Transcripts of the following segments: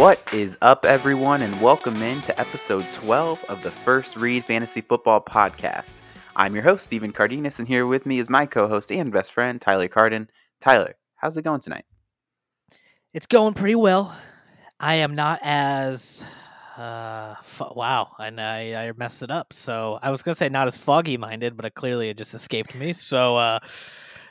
What is up, everyone, and welcome in to episode 12 of the First Read Fantasy Football Podcast. I'm your host, Stephen Cardenas, and here with me is my co host and best friend, Tyler Carden. Tyler, how's it going tonight? It's going pretty well. I am not as uh f- wow, and I I messed it up. So I was gonna say not as foggy minded, but it clearly it just escaped me. So uh,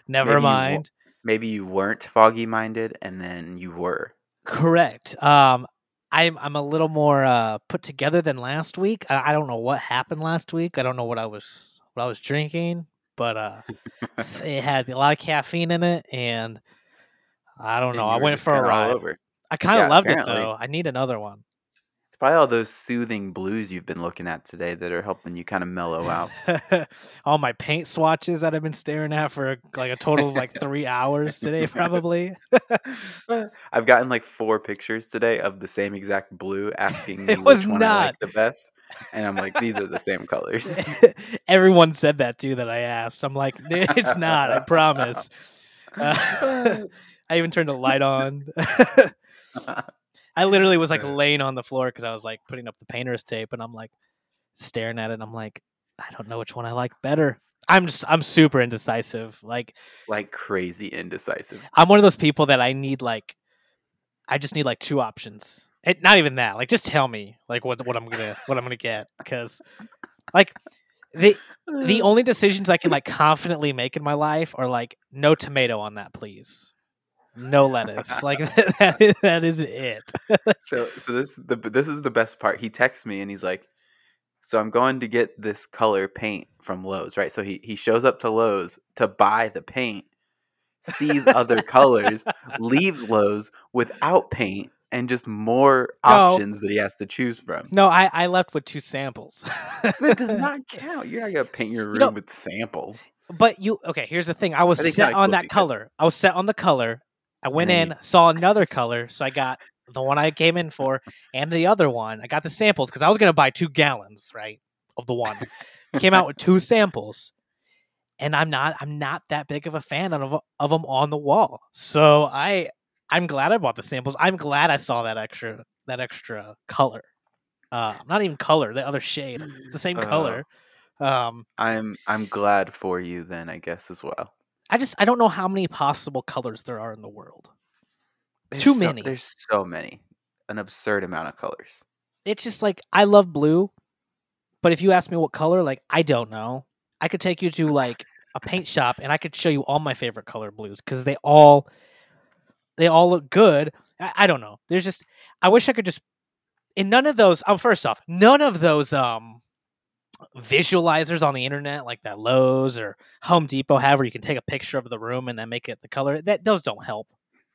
never Maybe you mind. Maybe you weren't foggy minded and then you were. Correct. Um, I'm I'm a little more uh put together than last week. I, I don't know what happened last week. I don't know what I was what I was drinking, but uh, it had a lot of caffeine in it, and I don't know. I went for a ride. I kind of Yeah, loved apparently. it though. I need another one. Probably all those soothing blues you've been looking at today that are helping you kind of mellow out. all my paint swatches that I've been staring at for like a total of like three hours today, probably. I've gotten like four pictures today of the same exact blue asking me It was which one I like not. the best. And I'm like, these are the same colors. Everyone said that too that I asked. I'm like, it's not. I promise. Uh, I even turned the light on. I literally was like laying on the floor because I was like putting up the painter's tape, and I'm like staring at it. And I'm like, I don't know which one I like better. I'm just I'm super indecisive. Like like crazy indecisive. I'm one of those people that I need like I just need like two options. It, not even that. Like just tell me like what what I'm gonna what I'm gonna get because like the the only decisions I can like confidently make in my life are like no tomato on that, please. No lettuce. like that, is, that is it. so so this the this is the best part. He texts me and he's like, "So I'm going to get this color paint from Lowe's, right?" So he he shows up to Lowe's to buy the paint, sees other colors, leaves Lowe's without paint and just more No. options that he has to choose from. No, I I left with two samples. That does not count. You're not gonna paint your room You know- with samples. But you okay? Here's the thing. I was I set on that color. I was set on the color. I went in, saw another color, so I got the one I came in for, and the other one. I got the samples because I was gonna buy two gallons, right, of the one. Came out with two samples, and I'm not. I'm not that big of a fan of of them on the wall. So I, I'm glad I bought the samples. I'm glad I saw that extra that extra color. Uh, not even color, the other shade. It's the same Uh, color. Um, I'm I'm glad for you then, I guess as well. I just I don't know how many possible colors there are in the world. There's Too so- many. There's so many, an absurd amount of colors. It's just like I love blue, but if you ask me what color, like I don't know. I could take you to like a paint shop and I could show you all my favorite color blues because they all they all look good. I, I don't know. There's just I wish I could just in none of those. Oh, first off, none of those um visualizers on the internet like that Lowe's or Home Depot have where you can take a picture of the room and then make it the color. That those don't help,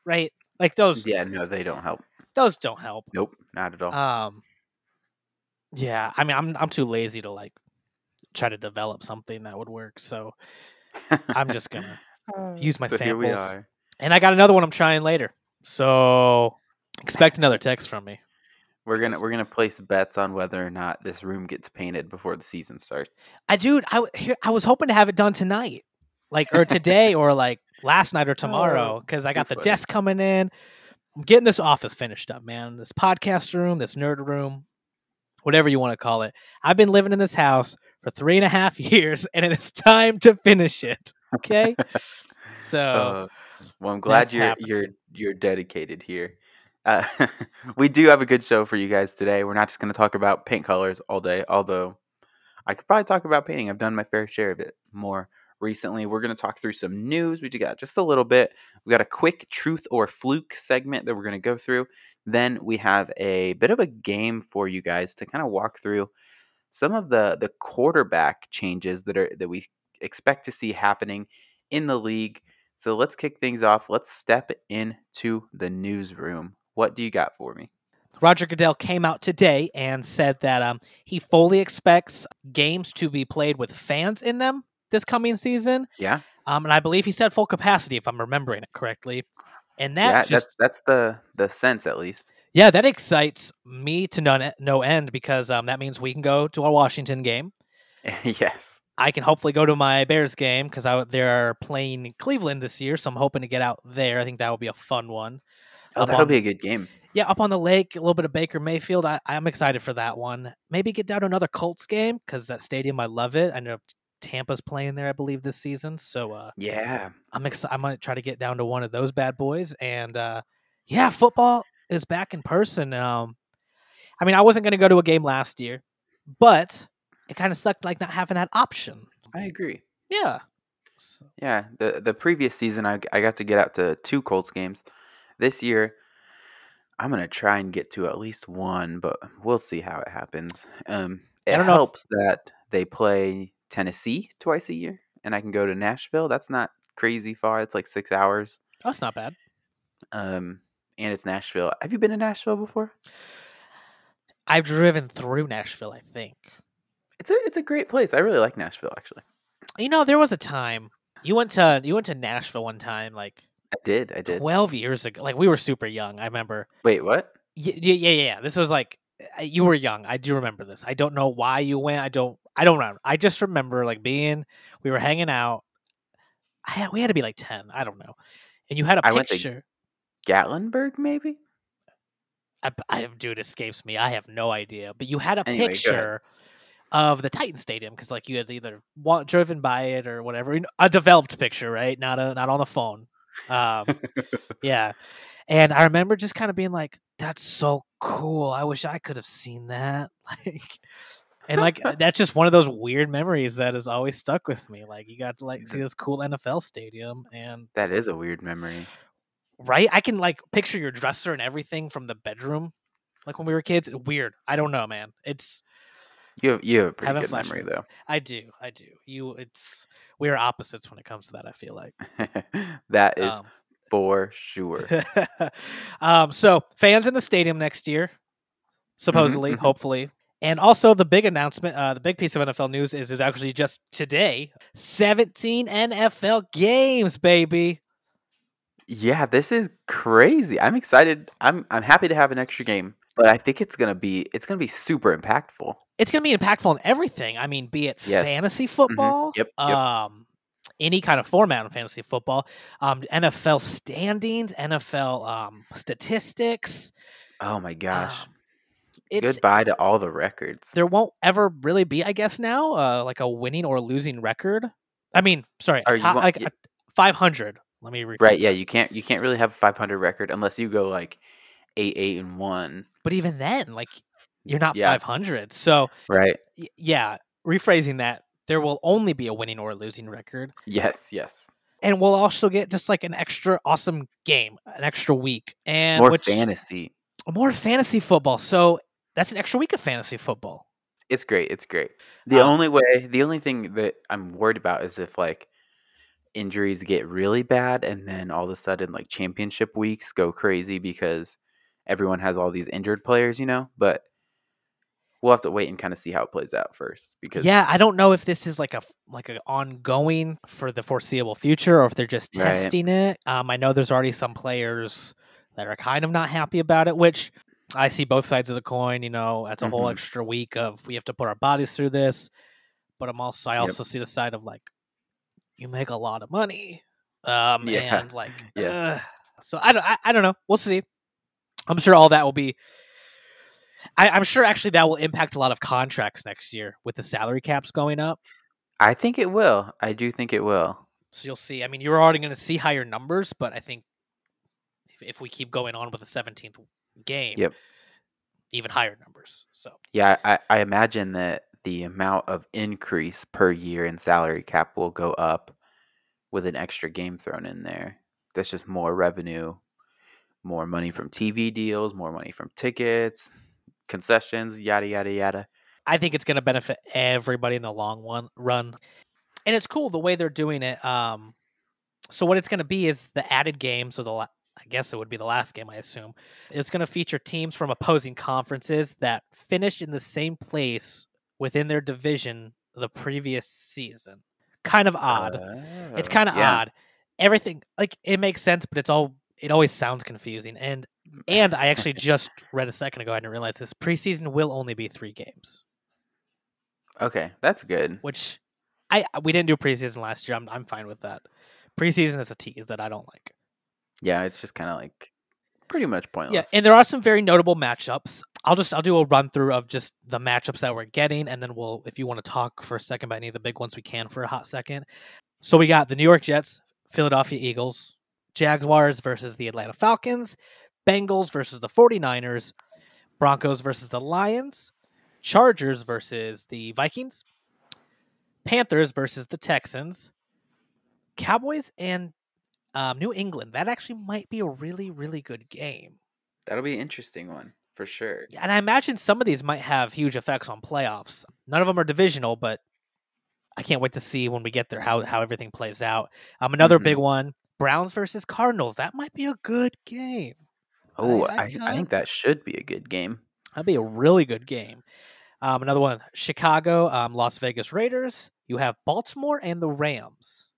right? Like those Yeah, no, they don't help. those don't help. Nope, not at all. Um Yeah, I mean I'm I'm too lazy to like try to develop something that would work. So I'm just gonna use my so here we samples. are. and I got another one I'm trying later. So expect another text from me. We're gonna we're gonna place bets on whether or not this room gets painted before the season starts. I dude, I here, I was hoping to have it done tonight. Like or today or like last night or tomorrow cuz I got the funny. desk coming in. I'm getting this office finished up, man. This podcast room, this nerd room, whatever you want to call it. I've been living in this house for three and a half years, and it is time to finish it. Okay, so Uh, well, I'm glad you're happening. you're you're dedicated here. Uh, we do have a good show for you guys today. We're not just going to talk about paint colors all day, although I could probably talk about painting. I've done my fair share of it more recently. We're going to talk through some news. We got just a little bit. We got a quick truth or fluke segment that we're going to go through. Then we have a bit of a game for you guys to kind of walk through some of the the quarterback changes that are that we expect to see happening in the league. So let's kick things off. Let's step into the newsroom. What do you got for me? Roger Goodell came out today and said that um, he fully expects games to be played with fans in them this coming season. Yeah, Um, and I believe he said full capacity, if I'm remembering it correctly. And that yeah, just that's that's the the sense at least. yeah, that excites me to no, no end because um, that means we can go to our Washington game. yes. I can hopefully go to my Bears game because they're playing Cleveland this year, so I'm hoping to get out there. I think that will be a fun one. Oh, that'll on- be a good game. Yeah, up on the lake, a little bit of Baker Mayfield. I, I'm excited for that one. Maybe get down to another Colts game because that stadium, I love it. I know Tampa's playing there, I believe, this season. So uh, Yeah. I'm excited. I might try to get down to one of those bad boys. And uh, yeah, football is back in person. Um, I mean, I wasn't going to go to a game last year, but it kind of sucked like not having that option. I agree. Yeah. So- Yeah, the the previous season I I got to get out to two Colts games. This year I'm gonna try and get to at least one, but we'll see how it happens. Um, it I don't know if- helps that they play Tennessee twice a year, and I can go to Nashville. That's not crazy far. It's like six hours. That's not bad. Um, and it's Nashville. Have you been to Nashville before? I've driven through Nashville, I think. It's a it's a great place. I really like Nashville actually. You know, there was a time you went to you went to Nashville one time, like I did. I did. twelve years ago. Like we were super young. I remember. Wait, what? Yeah, yeah, yeah, yeah. This was like you were young. I do remember this. I don't know why you went. I don't. I don't remember. I just remember like being. We were hanging out. I had, we had to be like ten. I don't know. And you had a I picture. Gatlinburg, maybe? I, I dude escapes me. I have no idea. But you had a Anyway, picture of the Titan Stadium because like you had either wa- driven by it or whatever. A developed picture, right? Not a not on the phone. Um, yeah. And I remember just kind of being like, "That's so cool. I wish I could have seen that." Like, and like that's just one of those weird memories that has always stuck with me. Like you got to like see this cool NFL stadium, and that is a weird memory. right, I can like picture your dresser and everything from the bedroom, like when we were kids. Weird. I don't know, man. It's You have you have a pretty good memory though. I do, I do. You, it's we are opposites when it comes to that. I feel like. that is Um, for sure. um, so fans in the stadium next year, supposedly, mhm. hopefully, and also the big announcement, uh, the big piece of NFL news is is actually just today. Seventeen NFL games, baby. Yeah, this is crazy. I'm excited. I'm I'm happy to have an extra game, but I think it's gonna be it's gonna be super impactful. It's going to be impactful in everything. I mean, be it Yes. fantasy football, Yep, yep. um, any kind of format of fantasy football, um, NFL standings, NFL um, statistics. Oh my gosh! Um, it's Goodbye to all the records. there won't ever really be, I guess, now, uh, like a winning or losing record. I mean, sorry, you top, want- like yeah. five hundred. Let me repeat. Right? Yeah, you can't you can't really have a 500 record unless you go like eight eight and one. But even then, like you're not Yeah. five hundred. So Right? y- yeah, rephrasing that, there will only be a winning or a losing record, Yes, yes. and we'll also get just like an extra awesome game, an extra week, and More which, fantasy. more fantasy football. So that's an extra week of fantasy football. It's great. It's great. The Um, only way, the only thing that I'm worried about is if like injuries get really bad and then all of a sudden like championship weeks go crazy because everyone has all these injured players, you know? But we'll have to wait and kind of see how it plays out first because Yeah, I don't know if this is like a like a ongoing for the foreseeable future or if they're just Right. testing it. Um, I know there's already some players that are kind of not happy about it, which I see both sides of the coin. You know, that's a whole Mhm. extra week of we have to put our bodies through this. But I'm also I Yep. also see the side of like you make a lot of money, um, Yeah. and like Yes. ugh. so I don't I, I don't know. We'll see. I'm sure all that will be. I, I'm sure actually that will impact a lot of contracts next year with the salary caps going up. I think it will. I do think it will. So you'll see. I mean, you're already going to see higher numbers, but I think if, if we keep going on with the 17th game, Yep. even higher numbers. So Yeah, I, I imagine that the amount of increase per year in salary cap will go up with an extra game thrown in there. That's just more revenue, more money from TV deals, more money from tickets, concessions, yada yada yada. I think it's going to benefit everybody in the long one run. And it's cool the way they're doing it. Um, so what it's going to be is the added games, so the la- I guess it would be the last game, I assume. It's going to feature teams from opposing conferences that finished in the same place within their division the previous season. Kind of odd. it's Oh, kind of yeah. odd. Everything like it makes sense, but it's all it always sounds confusing. And and I actually just read a second ago. I didn't realize this. Preseason will only be three games, Okay, that's good. which I we didn't do preseason last year. I'm I'm fine with that. Preseason is a tease that I don't like. Yeah, it's just kind of like pretty much pointless. Yeah, and there are some very notable matchups. I'll just I'll do a run through of just the matchups that we're getting, and then we'll if you want to talk for a second about any of the big ones, we can for a hot second. So we got the New York Jets, Philadelphia Eagles, Jaguars versus the Atlanta Falcons, Bengals versus the 49ers, Broncos versus the Lions, Chargers versus the Vikings, Panthers versus the Texans, Cowboys and um, New England. That actually might be a really, really good game. That'll be an interesting one for sure. And I imagine some of these might have huge effects on playoffs. None of them are divisional, but I can't wait to see when we get there how, how everything plays out. Um, another big one Browns versus Cardinals. That might be a good game. Oh, I I, I, think that should be a good game. That'd be a really good game. Um, another one Chicago, um, Las Vegas Raiders. You have Baltimore and the Rams.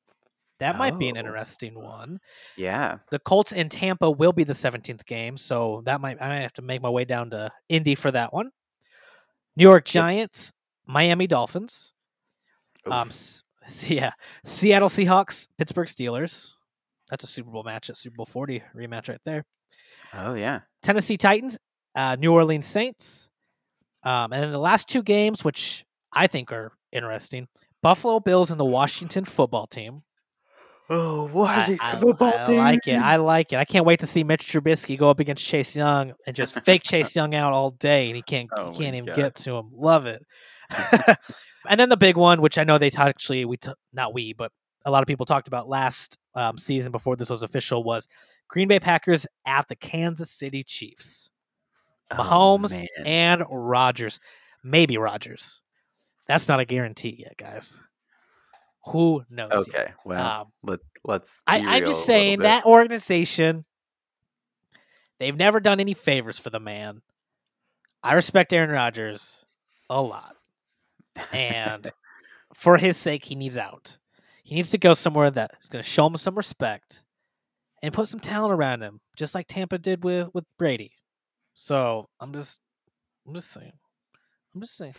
That might be an Oh. interesting one. Yeah. The Colts in Tampa will be the 17th game, so that might I might have to make my way down to Indy for that one. New York Giants, Miami Dolphins, um, Oof. s- yeah, Seattle Seahawks, Pittsburgh Steelers. That's a Super Bowl match at Super Bowl 40 rematch right there. Oh yeah. Tennessee Titans, uh, New Orleans Saints, um, and then the last two games, which I think are interesting: Buffalo Bills and the Washington Football Team. Oh, I, I- I like it. I like it. I can't wait to see Mitch Trubisky go up against Chase Young and just fake Chase Young out all day, and he can't Oh he can't even God. get to him. Love it. and then the big one, which I know they ta- actually we t- not we, but a lot of people talked about last um, season before this was official was Green Bay Packers at the Kansas City Chiefs. Oh, Mahomes and Rodgers, maybe Rodgers. That's not a guarantee yet, guys. Who knows? yet? Okay. Well, Um, let let's. I, I'm just saying that organization, they've never done any favors for the man. I respect Aaron Rodgers a lot. And for his sake, he needs out. He needs to go somewhere that's going to show him some respect and put some talent around him, just like Tampa did with, with Brady. So I'm just, I'm just saying. I'm just saying.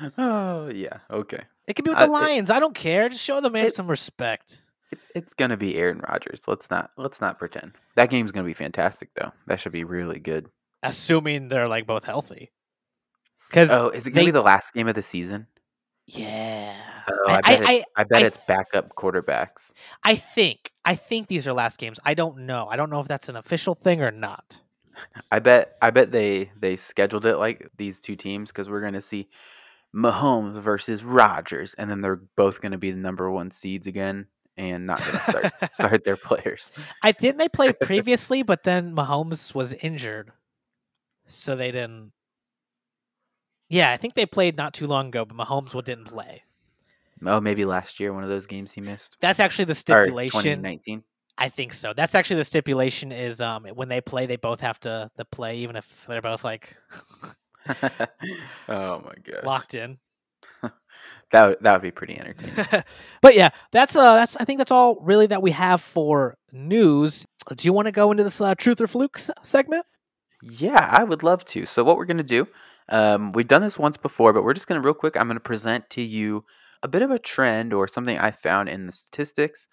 oh yeah. Okay. It could be with I- the it- Lions. I don't care. Just show the man it- some respect. It, it's gonna be Aaron Rodgers. Let's not let's not pretend. That game's gonna be fantastic though. That should be really good. Assuming they're like both healthy. Because Oh, is it gonna they- be the last game of the season? Yeah. Oh, I, I, bet I, it's, I bet it's backup quarterbacks. I think I think these are last games. I don't know. I don't know if that's an official thing or not. I bet I bet they they scheduled it like these two teams because we're gonna see Mahomes versus Rodgers, and then they're both gonna be the number one seeds again, and not gonna start start their players. I didn't they play previously, but then Mahomes was injured, so they didn't. Yeah, I think they played not too long ago, but Mahomes didn't play. Oh, maybe last year one of those games he missed. That's actually the stipulation. 2019. I think so. That's actually the stipulation. Is um when they play, they both have to the play, even if they're both like oh my god. locked in. That would, that would be pretty entertaining. but yeah, that's uh that's I think that's all really that we have for news. Do you want to go into this uh, truth or fluke s- segment? Yeah, I would love to. So what we're gonna do, um, we've done this once before, but we're just gonna real quick. I'm gonna present to you a bit of a trend or something I found in the statistics,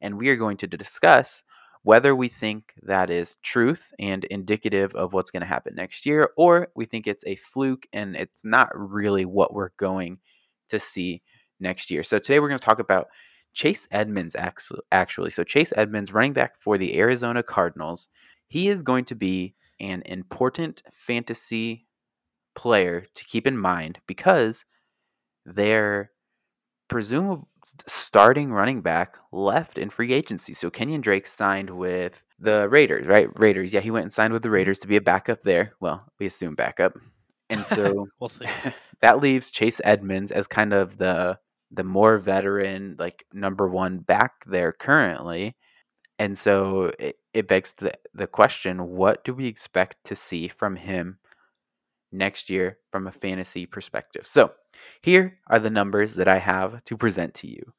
and we are going to discuss whether we think that is truth and indicative of what's going to happen next year, or we think it's a fluke and it's not really what we're going to see next year. So today we're going to talk about Chase Edmonds actually. So Chase Edmonds, running back for the Arizona Cardinals, he is going to be an important fantasy player to keep in mind because their presumed starting running back left in free agency. So Kenyan Drake signed with the Raiders, right? Raiders. Yeah, he went and signed with the mm-hmm. Raiders to be a backup there. Well, we assume backup. And so We'll see. that leaves Chase Edmonds as kind of the the more veteran, like number one back there currently. And so it, it begs the, the question what do we expect to see from him next year from a fantasy perspective? So here are the numbers that I have to present to you.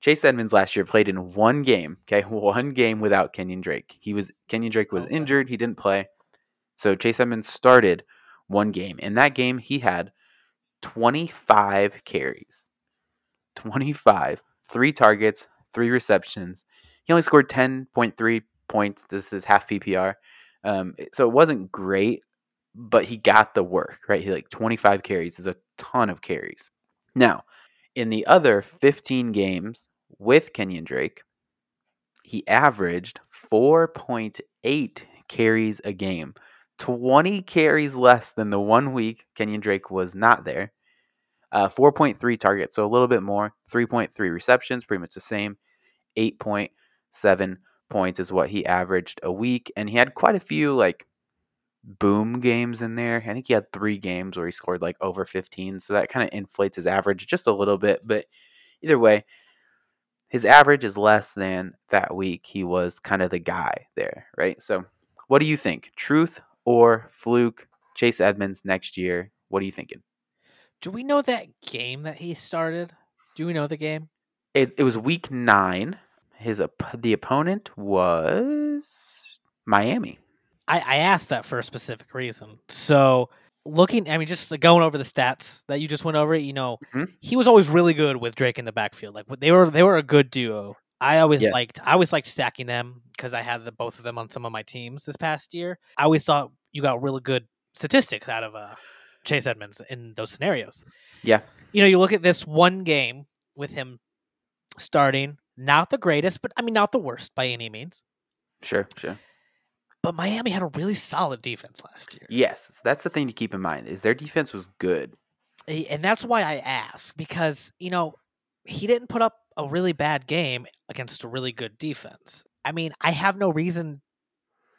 Chase Edmonds last year played in one game, okay, one game without Kenyan Drake. He was Kenyan Drake was Okay. injured, he didn't play. So Chase Edmonds started one game. In that game, he had 25 carries. 25, three targets, three receptions. He only scored 10.3 points. This is half PPR. Um, so it wasn't great, but he got the work, right? He like 25 carries is a ton of carries. Now, in the other 15 games with Kenyan Drake, he averaged 4.8 carries a game. 20 carries less than the one week Kenyan Drake was not there. Uh, 4.3 targets, so a little bit more. 3.3 receptions, pretty much the same. 8.7 points is what he averaged a week. And he had quite a few like boom games in there. I think he had three games where he scored like over 15. So that kind of inflates his average just a little bit. But either way, his average is less than that week. He was kind of the guy there, right? So what do you think? Truth or fluke? Chase Edmonds next year. What are you thinking? Do we know that game that he started? Do we know the game? It, it was week nine. His the opponent was Miami. I, I asked that for a specific reason. So looking, I mean, just going over the stats that you just went over, you know, Mhm. he was always really good with Drake in the backfield. Like they were, they were a good duo. I always Yes. liked, I always liked stacking them because I had the both of them on some of my teams this past year. I always thought you got really good statistics out of uh, Chase Edmonds in those scenarios. Yeah. You know, you look at this one game with him starting, not the greatest, but I mean, not the worst by any means. Sure, sure. But Miami had a really solid defense last year. Yes, that's the thing to keep in mind is their defense was good. Eh, and that's why I ask because you know he didn't put up a really bad game against a really good defense. I mean, I have no reason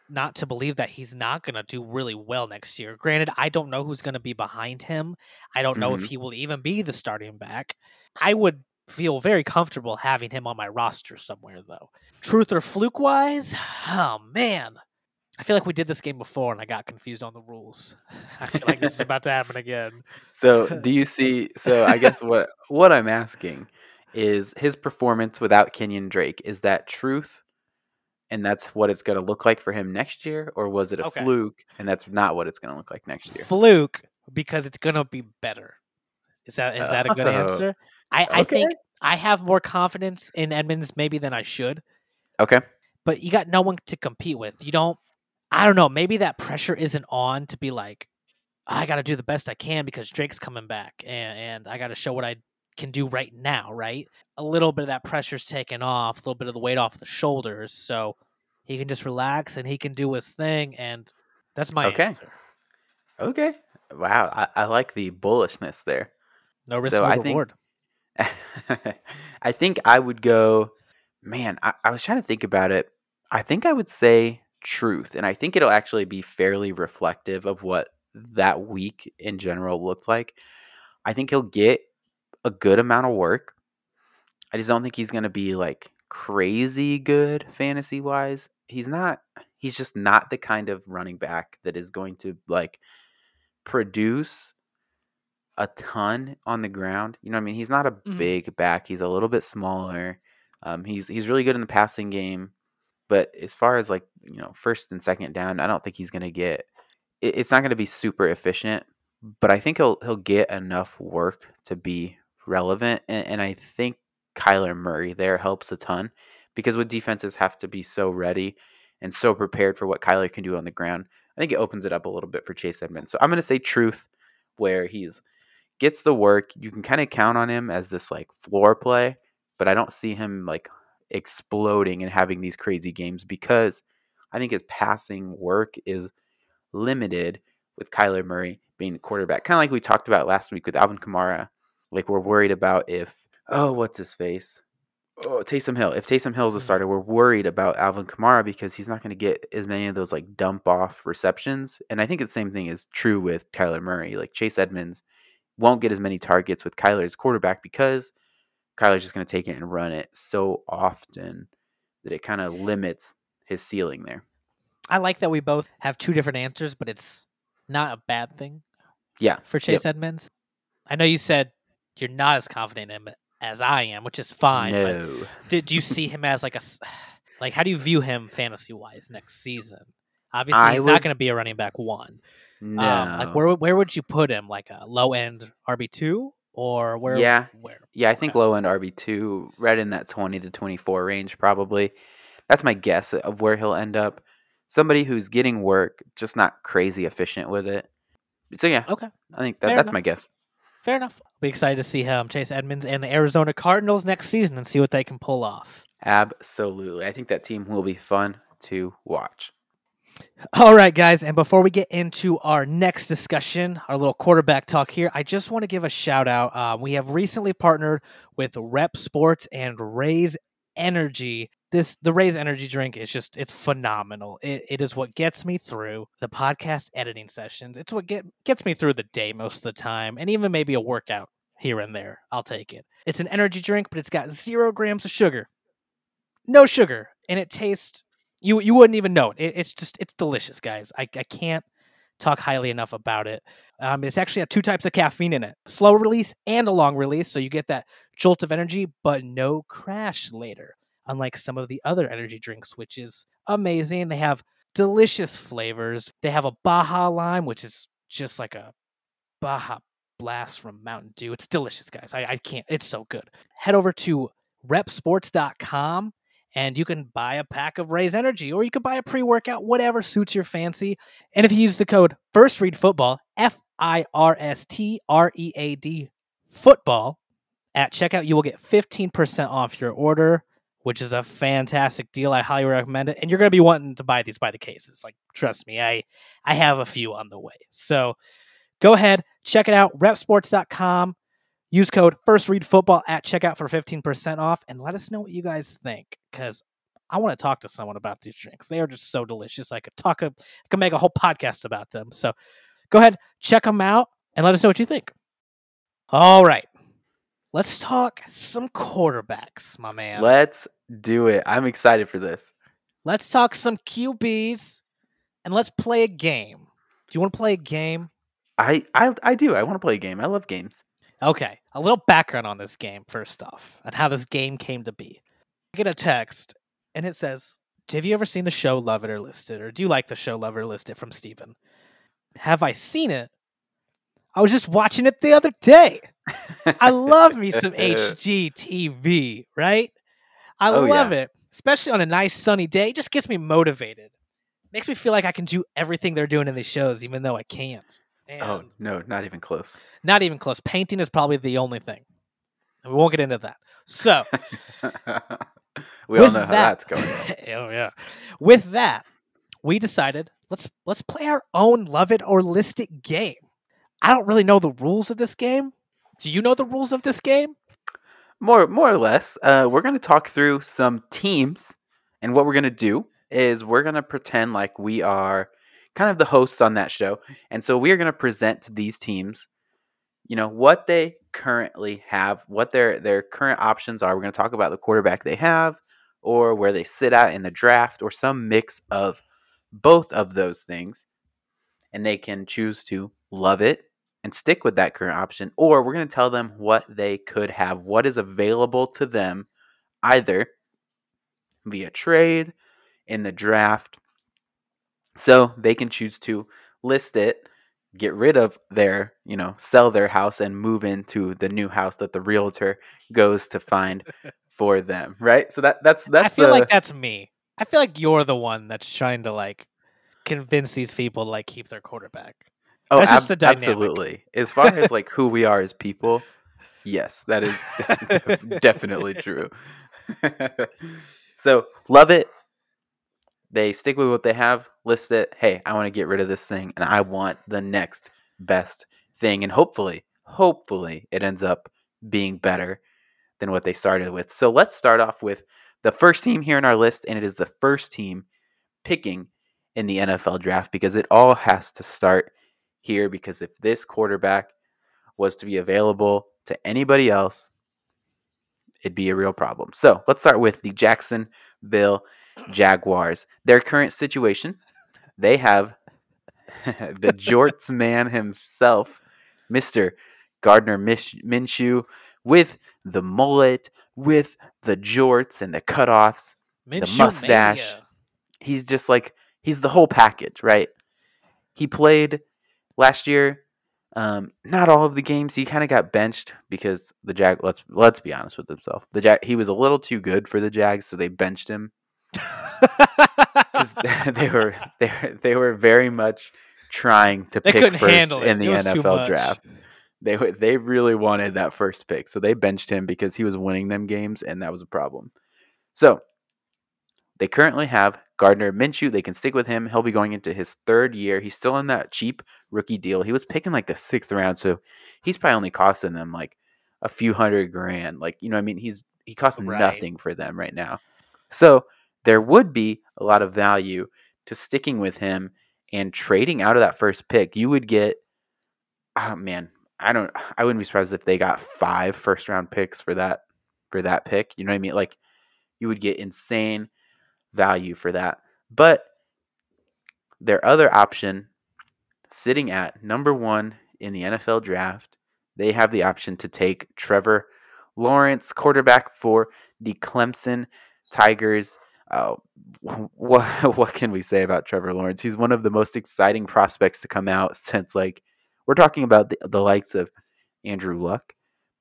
not to believe that he's not going to do really well next year. Granted, I don't know who's going to be behind him. I don't know if Mhm. he will even be the starting back. I would feel very comfortable having him on my roster somewhere though. Truth or fluke wise? Oh man. I feel like we did this game before and I got confused on the rules. I feel like this is about to happen again. So, do you see? So, I guess what what I'm asking is his performance without Kenyan Drake. Is that truth, and that's what it's going to look like for him next year, or was it a Okay. fluke and that's not what it's going to look like next year? Fluke because it's gonna be better. Is that is that a good Oh, answer? I, I think I have more confidence in Edmonds maybe than I should, Okay. but you got no one to compete with. You don't. I don't know. Maybe that pressure isn't on to be like, I got to do the best I can because Drake's coming back, and, and I got to show what I can do right now. Right, a little bit of that pressure's taken off, a little bit of the weight off the shoulders, so he can just relax and he can do his thing, and that's my Okay. answer. Okay. Wow, I, I like the bullishness there. No risk, So no I think- reward. I think I would go, man, I, I was trying to think about it. I think I would say truth. And I think it'll actually be fairly reflective of what that week in general looked like. I think he'll get a good amount of work. I just don't think he's going to be like crazy good fantasy wise. He's not, he's just not the kind of running back that is going to like produce a ton on the ground. You know what I mean? He's not a Mhm. big back. He's a little bit smaller. Um, he's he's really good in the passing game, but as far as like you know first and second down, I don't think he's gonna get. It, it's not gonna be super efficient, but I think he'll he'll get enough work to be relevant, and, and I think Kyler Murray there helps a ton because with defenses have to be so ready and so prepared for what Kyler can do on the ground. I think it opens it up a little bit for Chase Edmonds. So I'm gonna say truth, where he's gets the work. You can kind of count on him as this like floor play, but I don't see him like exploding and having these crazy games because I think his passing work is limited with Kyler Murray being the quarterback. Kind of like we talked about last week with Alvin Kamara. Like we're worried about if oh what's his face oh Taysom Hill. If Taysom Hill's a Mhm. starter, we're worried about Alvin Kamara because he's not going to get as many of those like dump off receptions. And I think the same thing is true with Kyler Murray. Like Chase Edmonds won't get as many targets with Kyler as quarterback because Kyler's just going to take it and run it so often that it kind of limits his ceiling there. I like that we both have two different answers, but it's not a bad thing Yeah. for Chase Edmonds. I know you said you're not as confident in him as I am, which is fine. But no. do, do you see him as like a like? How do you view him fantasy wise next season? Obviously, I he's would- not going to be a running back one. No. Um, like where where would you put him? Like a low end RB two or where? Yeah. Where? Yeah, I think low end RB two, right in that twenty to twenty four range, probably. That's my guess of where he'll end up. Somebody who's getting work, just not crazy efficient with it. So yeah, Okay. I think that, Fair that's enough. my guess. Fair enough. I'll be excited to see him, Chase Edmonds, and the Arizona Cardinals next season and see what they can pull off. Absolutely. I think that team will be fun to watch. All right, guys. And before we get into our next discussion, our little quarterback talk here, I just want to give a shout out. Uh, we have recently partnered with Repp Sports and Raze Energy. This the Raze Energy drink is just it's phenomenal. It, it is what gets me through the podcast editing sessions. It's what get gets me through the day most of the time, and even maybe a workout here and there. I'll take it. It's an energy drink, but it's got zero grams of sugar, no sugar, and it tastes you you wouldn't even know it. it it's just it's delicious, guys. I, I can't talk highly enough about it. Um, it's actually had two types of caffeine in it: slow release and a long release, so you get that jolt of energy, but no crash later. Unlike some of the other energy drinks, which is amazing. They have delicious flavors. They have a Baja lime, which is just like a Baja blast from Mountain Dew. It's delicious, guys. I, I can't. It's so good. Head over to reppsports.com and you can buy a pack of Raze Energy or you could buy a pre workout, whatever suits your fancy. And if you use the code First Read Football, F I R S T R E A D Football, at checkout, you will get 15% off your order, which is a fantastic deal. I highly recommend it. And you're going to be wanting to buy these by the cases. Like, trust me, I, I have a few on the way. So go ahead, check it out, reppsports.com. Use code First Read Football at checkout for 15% off and let us know what you guys think because I want to talk to someone about these drinks. They are just so delicious. I could talk, a, I could make a whole podcast about them. So go ahead, check them out and let us know what you think. All right. Let's talk some quarterbacks, my man. Let's do it. I'm excited for this. Let's talk some QBs and let's play a game. Do you want to play a game? I I, I do. I want to play a game. I love games. Okay, a little background on this game first off, and how this mm-hmm. game came to be. I get a text, and it says, "Have you ever seen the show Love It or List It, or do you like the show Love It or List It?" From Steven. Have I seen it? I was just watching it the other day. I love me some HGTV, right? I Oh, love yeah. it, especially on a nice sunny day. It just gets me motivated. Makes me feel like I can do everything they're doing in these shows, even though I can't. And Oh no, not even close. not even close. Painting is probably the only thing. We won't get into that. So, we all know how that- that's going. oh yeah. With that, we decided let's let's play our own love it or list it game. I don't really know the rules of this game. Do you know the rules of this game? More more or less, uh, we're going to talk through some teams, and what we're going to do is we're going to pretend like we are kind of the hosts on that show, and so we are going to present to these teams, you know, what they currently have, what their their current options are. We're going to talk about the quarterback they have, or where they sit at in the draft, or some mix of both of those things, and they can choose to love it and stick with that current option, or we're going to tell them what they could have, what is available to them, either via trade, in the draft. So they can choose to list it, get rid of their, you know, sell their house and move into the new house that the realtor goes to find for them, right? So that that's that's I feel the, like that's me. I feel like you're the one that's trying to like convince these people to like keep their quarterback. Oh, That's just the dynamic. absolutely. As far as like who we are as people, yes, that is def- definitely true. so love it. They stick with what they have. List it. Hey, I want to get rid of this thing, and I want the next best thing, and hopefully, hopefully, it ends up being better than what they started with. So let's start off with the first team here in our list, and it is the first team picking in the NFL draft because it all has to start here because if this quarterback was to be available to anybody else, it'd be a real problem. So let's start with the Jacksonville Jaguars. Their current situation, they have the Jorts man himself, Mr. Gardner Mish- Minshew, with the mullet, with the jorts and the cutoffs. Minshew mustache. mania. He's just like he's the whole package, right? He played last year. Um, not all of the games. He kind of got benched because the Jag. Let's let's be honest with himself. The Jag. He was a little too good for the Jags, so they benched him. Because they were they they were very much trying to They pick first in the It was too NFL draft. They they really wanted that first pick, so they benched him because he was winning them games, and that was a problem. So they currently have Gardner Minshew. They can stick with him. He'll be going into his third year. He's still in that cheap rookie deal. He was picking like the sixth round, so he's probably only costing them like a few hundred grand. Like you know, what I mean, he's he costs Right. nothing for them right now. So there would be a lot of value to sticking with him and trading out of that first pick. You would get, oh man, I don't, I wouldn't be surprised if they got five first round picks for that for that pick. You know what I mean? Like you would get insane value for that. But their other option, sitting at number one in the NFL draft, they have the option to take Trevor Lawrence, quarterback for the Clemson Tigers. Uh, what what can we say about Trevor Lawrence? He's one of the most exciting prospects to come out since like we're talking about the, the likes of Andrew Luck,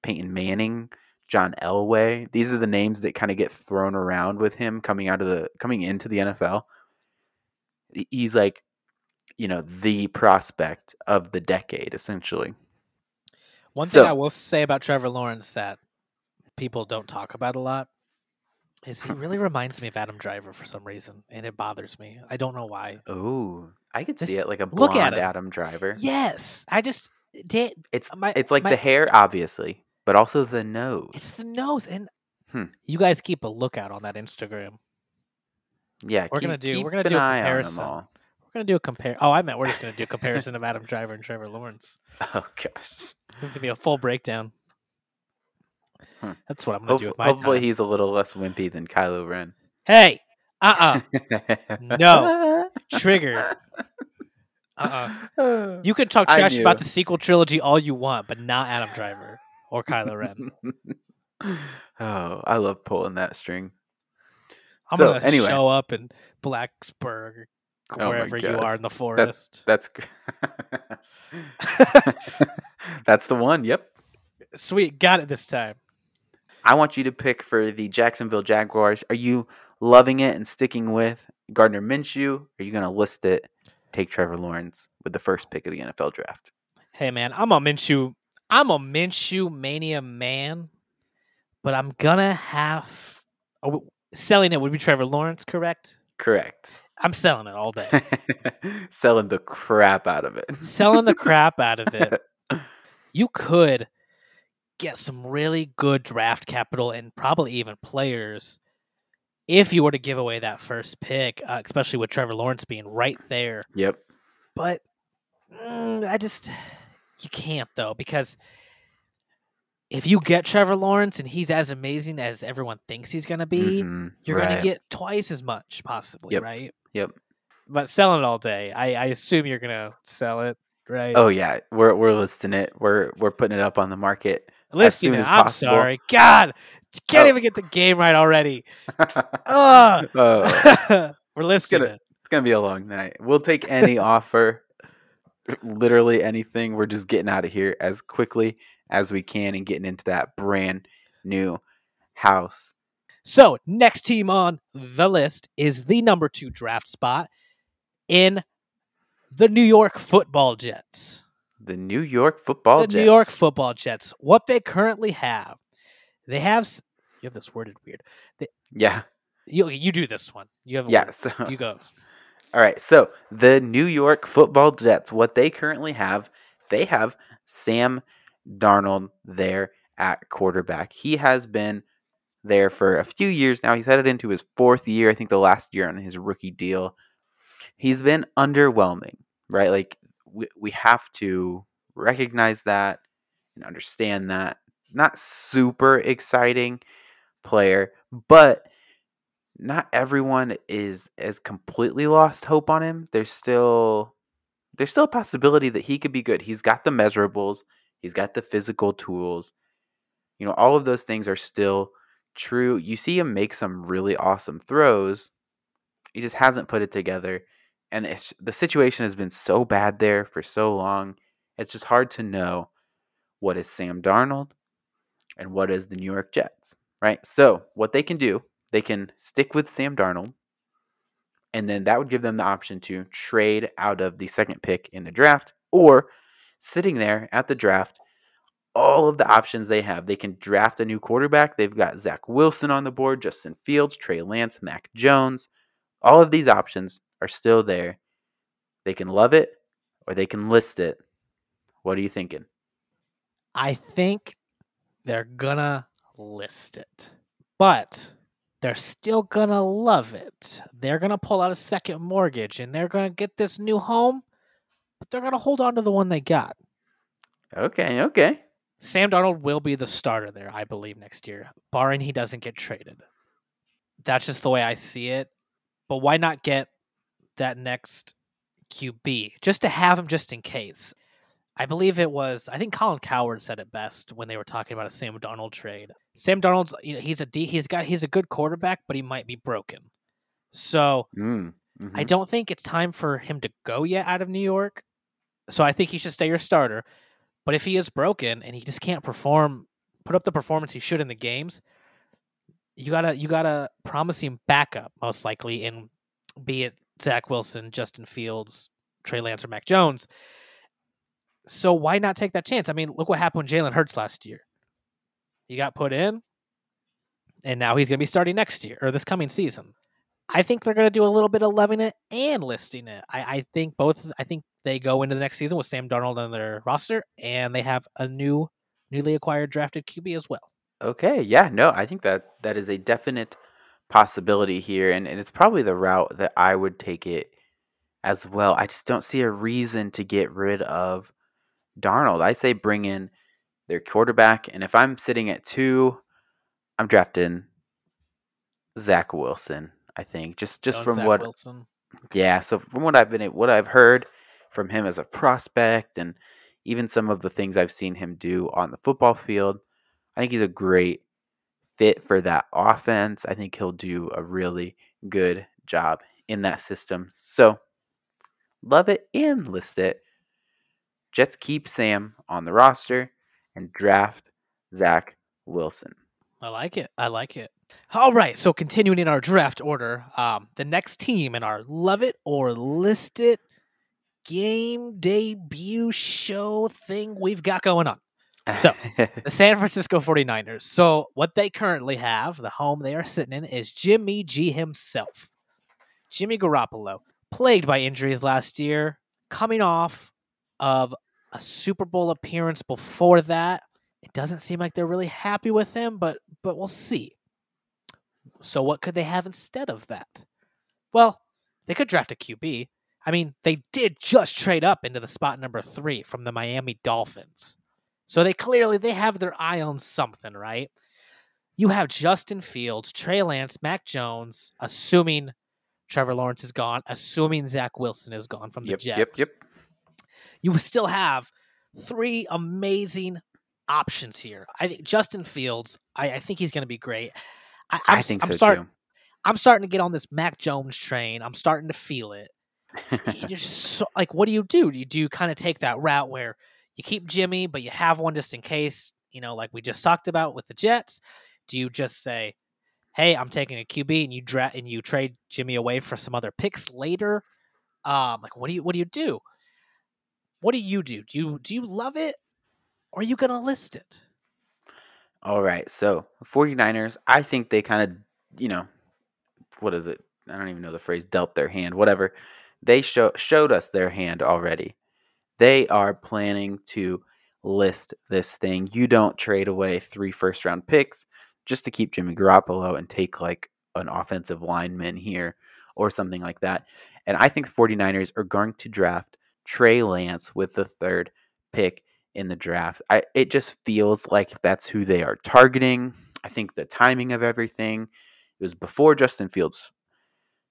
Peyton Manning, John Elway. These are the names that kind of get thrown around with him coming out of the coming into the NFL. He's like, you know, the prospect of the decade, essentially. One thing So- I will say about Trevor Lawrence that people don't talk about a lot is he really reminds me of Adam Driver for some reason, and it bothers me. I don't know why. Oh, I could see it like a look blonde at. Adam Driver. Yes, I just did. It's my- it's like my- the hair, obviously, but also the nose. It's the nose, and Hmm. you guys keep a lookout on that Instagram. yeah, we're keep, gonna do- we're gonna do a eye on them comparison. We're gonna do a compare. Oh, I meant we're just gonna do a comparison of Adam Driver and Trevor Lawrence. Oh gosh. It's gonna be a full breakdown. Hmm. That's what I'm gonna do with my hopefully, time. he's a little less wimpy than Kylo Ren. Hey, uh, uh No. triggered. Uh-uh. You can talk trash about the sequel trilogy all you want, but not Adam Driver or Kylo Ren. oh, I love pulling that string. I'm So, gonna anyway. show up in Blacksburg, Oh wherever you are in the forest. That's g- that's the one. Yep. Sweet, got it this time. I want you to pick for the Jacksonville Jaguars. Are you loving it and sticking with Gardner Minshew? Are you going to list it? Take Trevor Lawrence with the first pick of the NFL draft. Hey man, I'm a Minshew. I'm a Minshew mania man, but I'm gonna have we- selling it would be Trevor Lawrence, correct? Correct. I'm selling it all day. Selling the crap out of it. selling the crap out of it. You could get some really good draft capital and probably even players if you were to give away that first pick, uh, especially with Trevor Lawrence being right there. Yep. But mm, I just you can't though because if you get Trevor Lawrence and he's as amazing as everyone thinks he's going to be, Mhm, you're going to get twice as much possibly, Yep. right? Yep. But selling it all day, I, I assume you're going to sell it, right? Oh yeah, we're we're listing it. We're we're putting it up on the market. As I'm sorry. God, can't Oh. even get the game right already. Oh, We're listing gonna- it's gonna be a long night. We'll take any offer, literally anything. We're just getting out of here as quickly as we can and getting into that brand new house. So, next team on the list is the number two draft spot in the New York Football Jets. The New York Football the Jets. New York Football Jets. What they currently have, they have. You have this worded weird. Yeah. You you do this one. You have a Yeah. So, You go. all right. So the New York Football Jets, what they currently have, they have Sam Darnold there at quarterback. He has been there for a few years now. He's headed into his fourth year. I think the last year on his rookie deal. He's been underwhelming, right? Like we, we have to recognize that and understand that. Not super exciting player, but not everyone is as completely lost hope on him. There's still there's still a possibility that he could be good. He's got the measurables, he's got the physical tools. You know, all of those things are still true. You see him make some really awesome throws. He just hasn't put it together. And it's, the situation has been so bad there for so long. It's just hard to know what is Sam Darnold and what is the New York Jets, right? So, what they can do, they can stick with Sam Darnold And then that would give them the option to trade out of the second pick in the draft or sitting there at the draft, all of the options they have. They can draft a new quarterback. They've got Zach Wilson on the board, Justin Fields, Trey Lance, Mac Jones. All of these options are still there. They can love it or they can list it. What are you thinking? I think they're gonna list it, but they're still gonna love it. They're gonna pull out a second mortgage and they're gonna get this new home, but they're gonna hold on to the one they got. Okay, okay. Sam Darnold will be the starter there, I believe, next year, barring he doesn't get traded. That's just the way I see it. But why not get that next QB just to have him just in case? I believe it was. I think Colin Cowherd said it best when they were talking about a Sam Darnold trade. Sam Darnold's, you know, he's a D. He's got. He's a good quarterback, but he might be broken. So Mm, I mhm. don't think it's time for him to go yet out of New York. So I think he should stay your starter. But if he is broken and he just can't perform, put up the performance he should in the games, you gotta you gotta promise him backup most likely in be it Zach Wilson, Justin Fields, Trey Lance, or Mac Jones. So why not take that chance? I mean, look what happened with Jalen Hurts last year. He got put in, and now he's gonna be starting next year or this coming season. I think they're going to do a little bit of loving it and listing it. I, I think both. I think they go into the next season with Sam Darnold on their roster, and they have a new, newly acquired drafted QB as well. Okay, yeah, no, I think that that is a definite possibility here, and, and it's probably the route that I would take it as well. I just don't see a reason to get rid of Darnold. I say bring in their quarterback, and if I'm sitting at two, I'm drafting Zach Wilson. I think just just from Zach what Wilson. yeah, so from what I've been what I've heard from him as a prospect and even some of the things I've seen him do on the football field, I think he's a great fit for that offense. I think he'll do a really good job in that system. So love it and list it. Jets keep Sam on the roster and draft Zach Wilson. I like it. I like it. All right. So continuing in our draft order, um, the next team in our love it or list it game debut show thing we've got going on. So, the San Francisco 49ers. So, what they currently have, the home they are sitting in, is Jimmy G himself. Jimmy Garoppolo, plagued by injuries last year, coming off of a Super Bowl appearance before that. It doesn't seem like they're really happy with him, but but we'll see. So what could they have instead of that? Well, they could draft a QB. I mean, they did just trade up into the spot number 3 from the Miami Dolphins. So they clearly they have their eye on something, right? You have Justin Fields, Trey Lance, Mac Jones, assuming Trevor Lawrence is gone, assuming Zach Wilson is gone from the yep, Jets. yep, yep. You still have three amazing options here. I think Justin Fields, I, I think he's going to be great. I, I'm, I think I'm so starting, too. I'm starting to get on this Mac Jones train. I'm starting to feel it. You're just so, like, what do you do? Do you do you kind of take that route where you keep Jimmy, but you have one just in case? You know, like we just talked about with the Jets. Do you just say, "Hey, I'm taking a QB," and you dra- and you trade Jimmy away for some other picks later? Um, like, what do you what do you do? What do you do? Do you do you love it, or are you gonna list it? All right. So, 49ers, I think they kind of, you know, what is it? I don't even know the phrase dealt their hand, whatever. They show, showed us their hand already. They are planning to list this thing. You don't trade away three first round picks just to keep Jimmy Garoppolo and take like an offensive lineman here or something like that. And I think the 49ers are going to draft Trey Lance with the third pick in the draft. I it just feels like that's who they are targeting. I think the timing of everything it was before Justin Fields,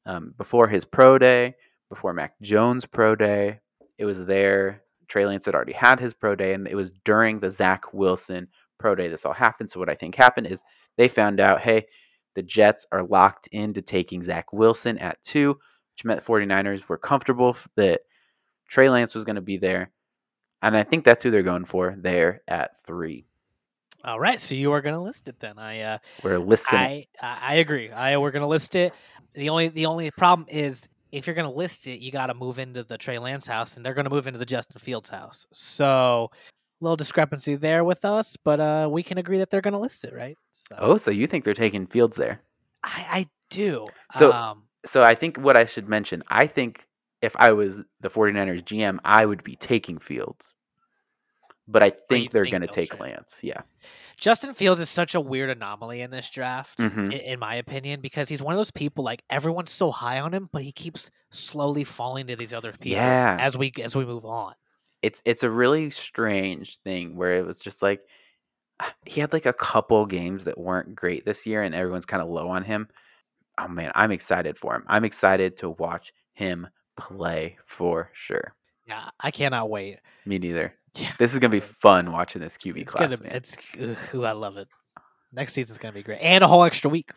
um, before his pro day, before Mac Jones pro day. It was there. Trey Lance had already had his pro day, and it was during the Zach Wilson pro day this all happened. So what I think happened is they found out, hey, the Jets are locked into taking Zach Wilson at two, which meant the 49ers were comfortable that Trey Lance was going to be there. And I think that's who they're going for there at three. All right, so you are going to list it then. I uh, We're listing I I agree. I we're going to list it. The only the only problem is if you're going to list it, you got to move into the Trey Lance house, and they're going to move into the Justin Fields house. So little discrepancy there with us, but uh, we can agree that they're going to list it, right? So Oh, so you think they're taking Fields there? I, I do. So- um, So I think what I should mention, I think if I was the 49ers GM, I would be taking Fields. But I think they're going to take? Lance. Yeah. Justin Fields is such a weird anomaly in this draft, Mhm. i- in my opinion, because he's one of those people like everyone's so high on him, but he keeps slowly falling to these other people Yeah. as we as we move on. It's it's a really strange thing where it was just like he had like a couple games that weren't great this year and everyone's kind of low on him. Oh man, I'm excited for him. I'm excited to watch him play for sure. Yeah, I cannot wait. Me neither. Yeah, This is gonna be fun watching this QB it's class, gonna man. it's ooh, I love it. Next season's gonna be great, and a whole extra week.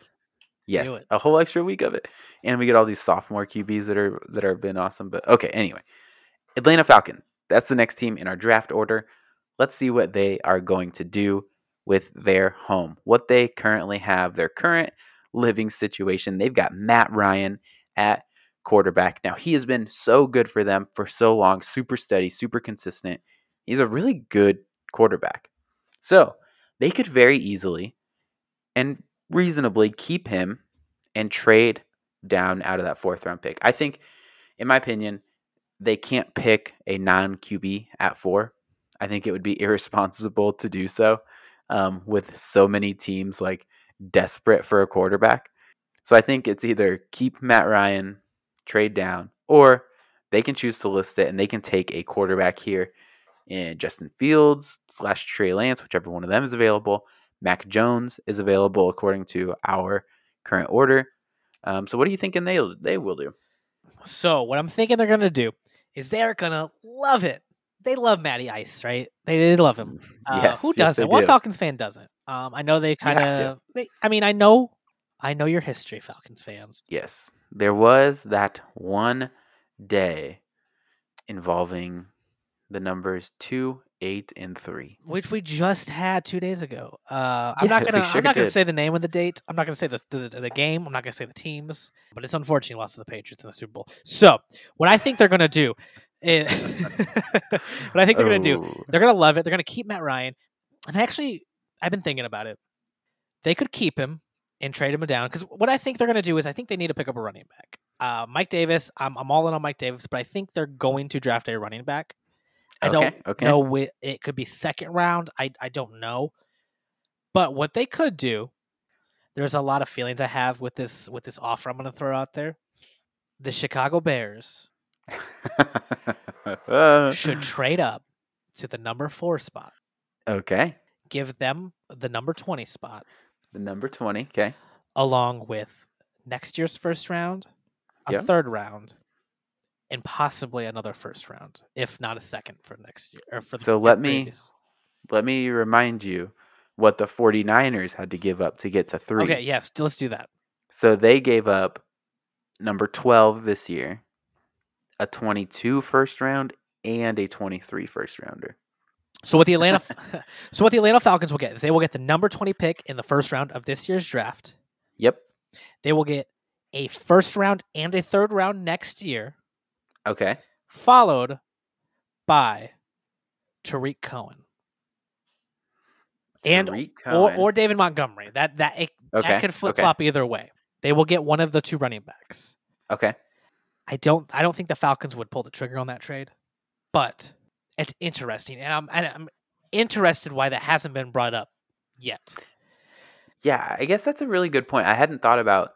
Yes, a whole extra week of it, and we get all these sophomore QBs that are that have been awesome. But okay, anyway, Atlanta Falcons. That's the next team in our draft order. Let's see what they are going to do with their home. What they currently have, their current living situation. They've got Matt Ryan at quarterback. Now he has been so good for them for so long, super steady, super consistent. He's a really good quarterback. So they could very easily and reasonably keep him and trade down out of that fourth round pick. I think, in my opinion, they can't pick a non QB at four. I think it would be irresponsible to do so um, with so many teams like desperate for a quarterback. So I think it's either keep Matt Ryan, trade down, or they can choose to list it and they can take a quarterback here in Justin Fields slash Trey Lance, whichever one of them is available. Mac Jones is available according to our current order. Um, so what are you thinking they they will do? So what I'm thinking they're gonna do is they're gonna love it. They love Matty Ice, right? They, they love him. Uh, yes, who doesn't? they What do. Falcons fan doesn't? Um, I know they kind of. I mean, I know, I know your history, Falcons fans. Yes, there was that one day involving the numbers two, eight, and three. which we just had two days ago. Uh, I'm Yeah, not gonna. sure I'm not gonna say the name of the date. I'm not gonna say the, the the game. I'm not gonna say the teams. But it's unfortunate lost to the Patriots in the Super Bowl. So what I think they're gonna do, is, what I think they're gonna do, Oh, they're gonna love it. They're gonna keep Matt Ryan, and actually, I've been thinking about it. They could keep him and trade him down because what I think they're gonna do is I think they need to pick up a running back. Uh, Mike Davis, I'm I'm all in on Mike Davis, but I think they're going to draft a running back. I don't Okay, know wi- it could be second round. I I don't know. But what they could do, there's a lot of feelings I have with this with this offer I'm going to throw out there. The Chicago Bears should trade up to the number 4 spot. okay, Give them the number 20 spot the number twenty. Okay, along with next year's first round, a Yeah. third round, and possibly another first round, if not a second for next year or for So let me- previous. let me remind you what the 49ers had to give up to get to three. Okay, yes, let's do that. So they gave up number 12 this year, a 22 first round, and a 23 first rounder. So what the Atlanta So what the Atlanta Falcons will get is they will get the number 20 pick in the first round of this year's draft. Yep. They will get a first round and a third round next year, Okay. followed by Tarik Cohen and Tarik or, Cohen. or David Montgomery. That that it, okay. that could flip okay, flop either way. They will get one of the two running backs. Okay. I don't I don't think the Falcons would pull the trigger on that trade, but it's interesting, and I'm and I'm interested why that hasn't been brought up yet. Yeah, I guess that's a really good point. I hadn't thought about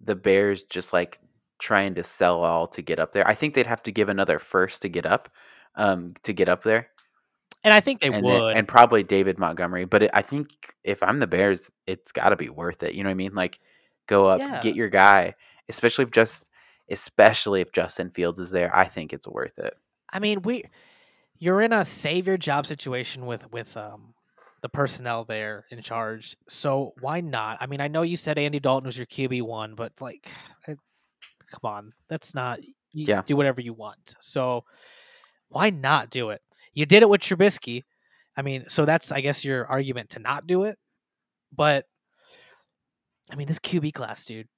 the Bears just like trying to sell all to get up there. I think they'd have to give another first to get up, um, to get up there, And I think they and would. then, and probably David Montgomery. But it, I think if I'm the Bears, it's got to be worth it. You know what I mean? Like, go up, Yeah. get your guy, especially if just, especially if Justin Fields is there. I think it's worth it. I mean, we you're in a save your job situation with with um the personnel there in charge. So why not? I mean, I know you said Andy Dalton was your QB one, but like, come on, that's not. You Yeah. do whatever you want. So why not do it? You did it with Trubisky. I mean, so that's I guess your argument to not do it. But I mean, this QB class, dude.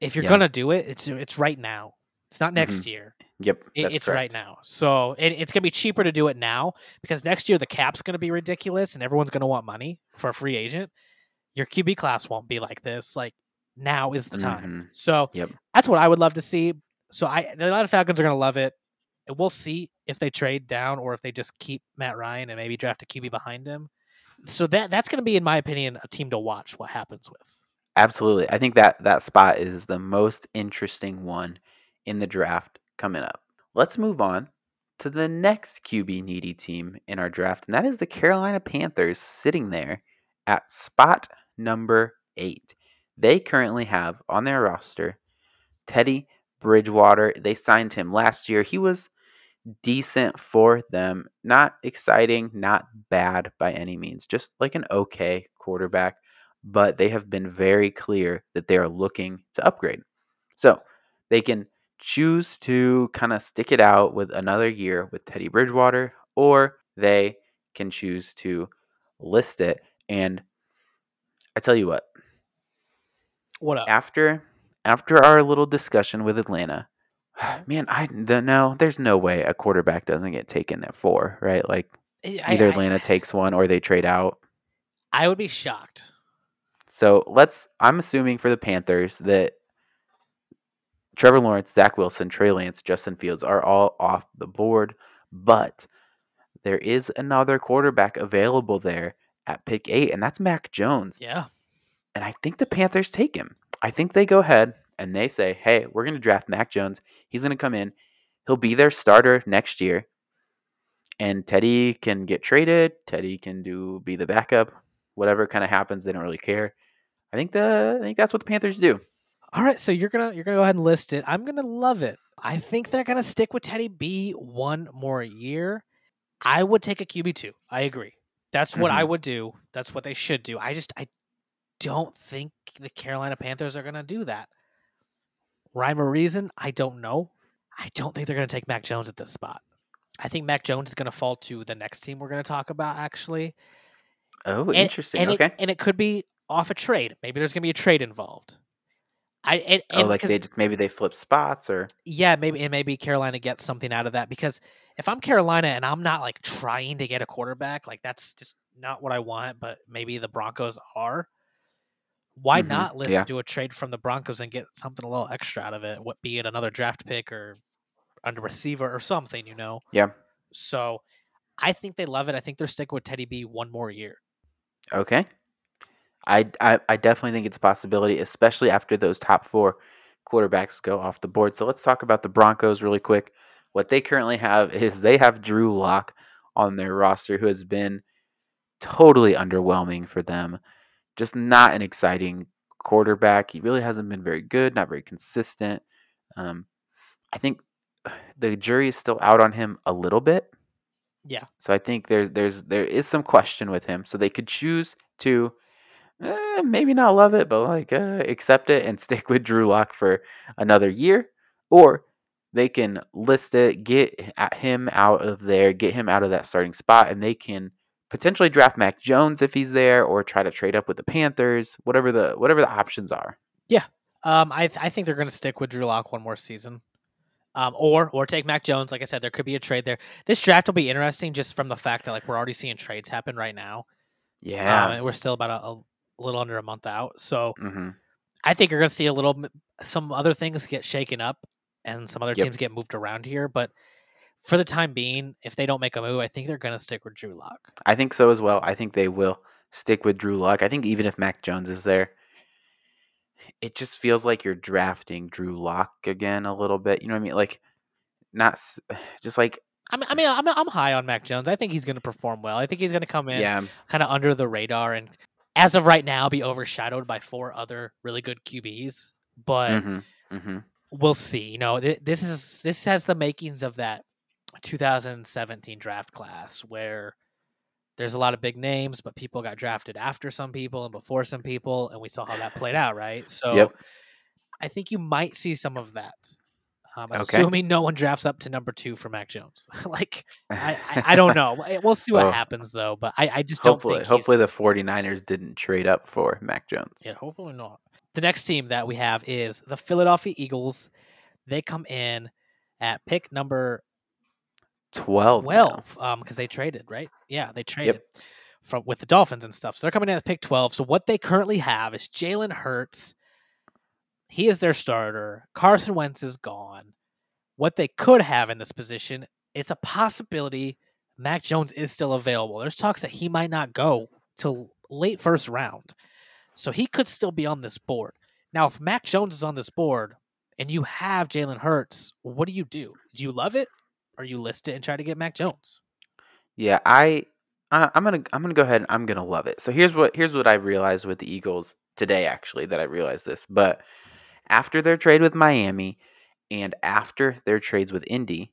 If you're Yeah. gonna do it, it's it's right now. It's not next Mhm. year. Yep, It, it's right now. So it, it's gonna be cheaper to do it now because next year the cap's gonna be ridiculous and everyone's gonna want money for a free agent. Your QB class won't be like this. Like now is the time. Mhm. So Yep. that's what I would love to see. So I the Atlanta Falcons are gonna love it. And we'll see if they trade down or if they just keep Matt Ryan and maybe draft a QB behind him. So that that's gonna be, in my opinion, a team to watch what happens with. Absolutely. I think that that spot is the most interesting one in the draft coming up. Let's move on to the next QB needy team in our draft, and that is the Carolina Panthers sitting there at spot number eight. They currently have on their roster Teddy Bridgewater. They signed him last year. He was decent for them. Not exciting, not bad by any means. Just like an okay quarterback. But they have been very clear that they are looking to upgrade. So they can choose to kind of stick it out with another year with Teddy Bridgewater, or they can choose to list it. And I tell you what, What up? after after our little discussion with Atlanta, mm-hmm. man, I don't know. There's no way a quarterback doesn't get taken at four, right? Like I- I- either I- Atlanta takes one or they trade out. I would be shocked. So let's. I'm assuming for the Panthers that Trevor Lawrence, Zach Wilson, Trey Lance, Justin Fields are all off the board, but there is another quarterback available there at pick eight, and that's Mac Jones. Yeah. And I think the Panthers take him. I think they go ahead and they say, hey, we're going to draft Mac Jones. He's going to come in. He'll be their starter next year. And Teddy can get traded. Teddy can do be the backup. Whatever kind of happens, they don't really care. I think the I think that's what the Panthers do. All right, so you're gonna you're gonna go ahead and list it. I'm gonna love it. I think they're gonna stick with Teddy B one more year. I would take a QB two. I agree. That's what I Mhm. would do. That's what they should do. I just I don't think the Carolina Panthers are gonna do that. Rhyme or reason? I don't know. I don't think they're gonna take Mac Jones at this spot. I think Mac Jones is gonna fall to the next team we're gonna talk about actually. Oh, And- interesting. And okay. It, and it could be off a trade. Maybe there's gonna be a trade involved. I and, oh, and like 'cause- they just maybe they flip spots or yeah, maybe and maybe Carolina gets something out of that because if I'm Carolina and I'm not like trying to get a quarterback, like that's just not what I want, but maybe the Broncos are. Why Mhm, not let's yeah. do a trade from the Broncos and get something a little extra out of it? What be it another draft pick or under receiver or something, you know? yeah. So I think they love it. I think they're sticking with Teddy B one more year. Okay. I, I I definitely think it's a possibility, especially after those top four quarterbacks go off the board. So let's talk about the Broncos really quick. What they currently have is they have Drew Lock on their roster, who has been totally underwhelming for them. Just not an exciting quarterback. He really hasn't been very good, not very consistent. Um, I think the jury is still out on him a little bit. Yeah. So I think there's there's there is some question with him. So they could choose to eh, maybe not love it, but like uh, accept it and stick with Drew Lock for another year, or they can list it, get at him out of there, get him out of that starting spot, and they can potentially draft Mac Jones if he's there, or try to trade up with the Panthers, whatever the whatever the options are. Yeah, um, I th- I think they're going to stick with Drew Lock one more season, um, or or take Mac Jones. Like I said, there could be a trade there. This draft will be interesting just from the fact that like we're already seeing trades happen right now. Um, Yeah. and we're still about a, a little under a month out, so hmm I think you're going to see a little some other things get shaken up and some other Yep. teams get moved around here. But for the time being, if they don't make a move, I think they're going to stick with Drew Lock. I think so as well. I think they will stick with Drew Lock. I think even if Mac Jones is there, it just feels like you're drafting Drew Lock again a little bit. You know what I mean? Like, not just like I mean, I mean, I'm I'm high on Mac Jones. I think he's going to perform well. I think he's going to come in yeah, kind of under the radar and as of right now be overshadowed by four other really good QBs. But hmm hmm we'll see. You know, th- this is this has the makings of that 2017 draft class where there's a lot of big names, but people got drafted after some people and before some people, and we saw how that played out, right? So Yep. I think you might see some of that. Um, Okay. assuming no one drafts up to number two for Mac Jones. like I, I, I don't know. We'll see what happens though. But I, I just don't hopefully the 49ers didn't trade up for Mac Jones. Yeah, hopefully not. The next team that we have is the Philadelphia Eagles. They come in at pick number 12. now. 12 um because they traded right? Yeah they traded from with the dolphins and stuff. So they're coming in at pick 12 so what they currently have is jalen hurts. He is their starter. Carson wentz is gone. What they could have in this position it's a possibility mac jones is still available. There's talks that he might not go till late first round. So he could still be on this board. Now if mac jones is on this board and you have jalen hurts what do you do? Do you love it or you list it and try to get Mac Jones. Yeah, I, I I'm gonna I'm gonna go ahead and I'm gonna love it. So here's what here's what I realized with the Eagles today. Actually, that I realized this, but after their trade with Miami and after their trades with Indy,